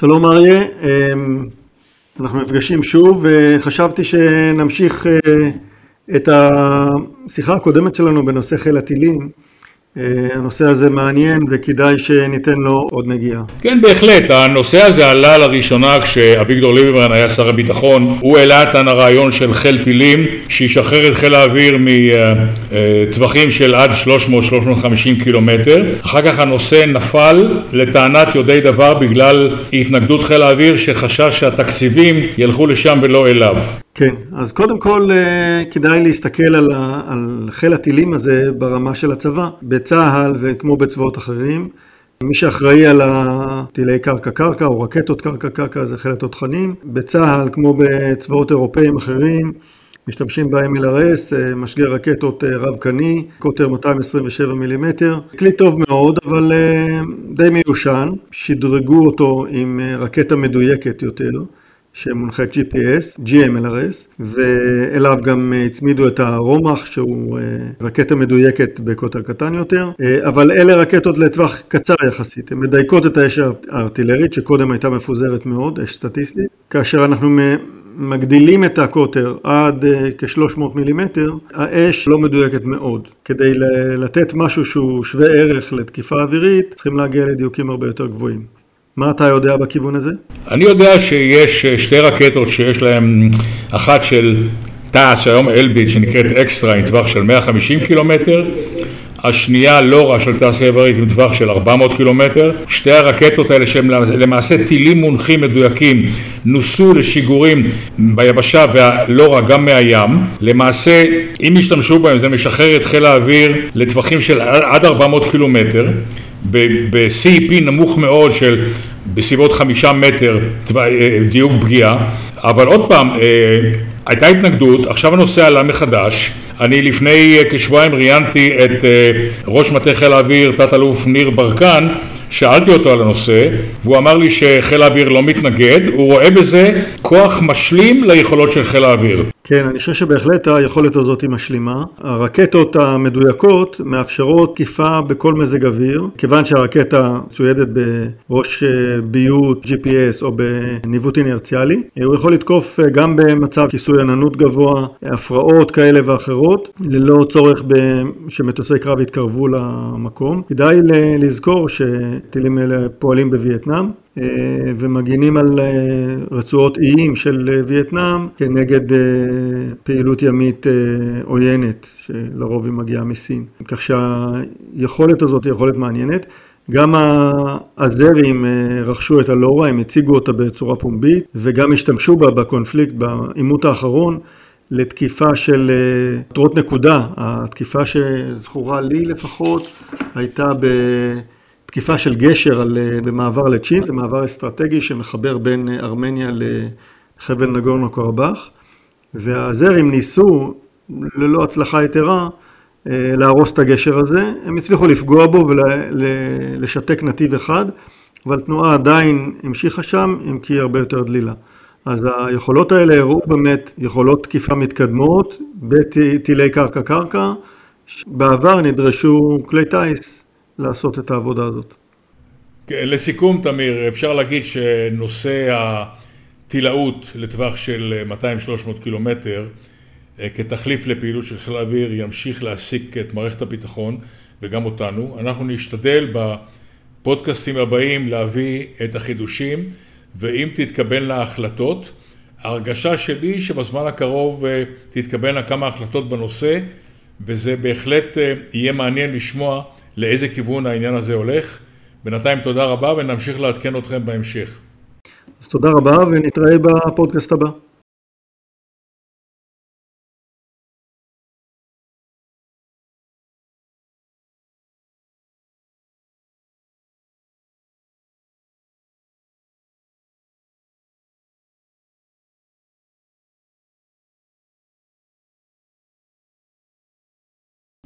שלום אריה, אמ, אנחנו נפגשים שוב וחשבתי שנמשיך אה, את השיחה הקודמת שלנו בנושא חיל הטילים. אה, הנושא הזה מעניין וכדאי שניתן לו עוד נגיעה. כן, בהחלט. הנושא הזה עלה לראשונה כשאביגדור ליברמן היה שר הביטחון. הוא העלה את הרעיון של חיל טילים, שישחרר את חיל האוויר מטווחים של עד 300-350 קילומטר. אחר כך הנושא נפל לטענת יודעי דבר בגלל התנגדות חיל האוויר שחשש שהתקציבים ילכו לשם ולא אליו. כן, אז קודם כל אה, כדאי להסתכל על, ה, על חיל הטילים הזה ברמה של הצבא. בצה"ל וכמו בצבאות אחרים, מי שאחראי על הטילי קרקע-קרקע או רקטות קרקע-קרקע זה חיל התותחנים. בצה"ל, כמו בצבאות אירופאים אחרים, משתמשים ב-MLRS, אה, משגר רקטות אה, רב-קני, קוטר 227 מילימטר. כלי טוב מאוד, אבל די מיושן. שדרגו אותו עם רקטה מדויקת יותר. שמונחית GPS, GMLRS, ואליו גם הצמידו את הרומח שהוא אה, רקטה מדויקת בקוטר קטן יותר, אה, אבל אלה רקטות לטווח קצר יחסית, הן מדייקות את האש הארטילרית שקודם הייתה מפוזרת מאוד, אש סטטיסטית, כאשר אנחנו מגדילים את הקוטר עד אה, כ-300 מילימטר, האש לא מדויקת מאוד. כדי לתת משהו שהוא שווה ערך לתקיפה אווירית, צריכים להגיע לדיוקים הרבה יותר גבוהים. מה אתה יודע בכיוון הזה? אני יודע שיש אה, שתי רקטות שיש להן, אחת של תעש, היום אלביט, שנקראת אקסטרה, עם טווח של 150 קילומטר, השנייה לורה של תעשייה אווירית עם טווח של 400 קילומטר. שתי הרקטות האלה שהן למעשה טילים מונחים מדויקים נוסו לשיגורים ביבשה והלורה גם מהים. למעשה אם ישתמשו בהם זה משחרר את חיל האוויר לטווחים של עד 400 קילומטר. ב-CEP נמוך מאוד של בסביבות חמישה מטר אה, דיוק פגיעה, אבל עוד פעם, אה, הייתה התנגדות, עכשיו הנושא עלה מחדש. אני לפני אה, כשבועיים ראיינתי את ראש מטה חיל האוויר, תת-אלוף ניר ברקן, שאלתי אותו על הנושא, והוא אמר לי שחיל האוויר לא מתנגד, הוא רואה בזה כוח משלים ליכולות של חיל האוויר. כן, אני חושב שבהחלט היכולת הזאת היא משלימה. הרקטות המדויקות מאפשרות תקיפה בכל מזג אוויר, כיוון שהרקטה מצוידת בראש אה, ביות GPS או בניווט אינרציאלי. הוא יכול לתקוף אה, גם במצב כיסוי עננות גבוה, הפרעות כאלה ואחרות, ללא צורך שמטוסי קרב יתקרבו למקום. כדאי לזכור שטילים אלה פועלים בווייטנאם. אה, ומגינים על אה, רצועות איים של אה, וייטנאם כנגד פעילות ימית עוינת, שלרוב היא מגיעה מסין. כך שהיכולת הזאת היא יכולת מעניינת. גם האזרים רכשו את הלורה, הם הציגו אותה בצורה פומבית, וגם השתמשו בה בקונפליקט, בעימות האחרון, לתקיפה של מטרות נקודה. התקיפה שזכורה לי לפחות הייתה ב... תקיפה של גשר על, אה, במעבר לצ'ין, זה מעבר אסטרטגי שמחבר בין אה, ארמניה לחבל נגורנו קרבאח, והאזרים ניסו, ללא הצלחה יתרה, אה, להרוס את הגשר הזה. הם הצליחו לפגוע בו ולשתק נתיב אחד, אבל תנועה עדיין המשיכה שם, אם כי הרבה יותר דלילה. אז היכולות האלה הראו באמת יכולות תקיפה מתקדמות בטילי קרקע-קרקע. בעבר נדרשו כלי טיס לעשות את העבודה הזאת. כן, לסיכום, תמיר, אפשר להגיד שנושא הטילאות לטווח של 200-300 קילומטר אה, כתחליף לפעילות של חיל האוויר ימשיך להעסיק את מערכת הביטחון וגם אותנו. אנחנו נשתדל בפודקאסטים הבאים להביא את החידושים ואם תתקבלנה החלטות, ההרגשה שלי שבזמן הקרוב אה, תתקבלנה כמה החלטות בנושא וזה בהחלט אה, יהיה מעניין לשמוע לאיזה כיוון העניין הזה הולך. בינתיים תודה רבה ונמשיך לעדכן אתכם בהמשך. אז תודה רבה ונתראה בפודקאסט הבא.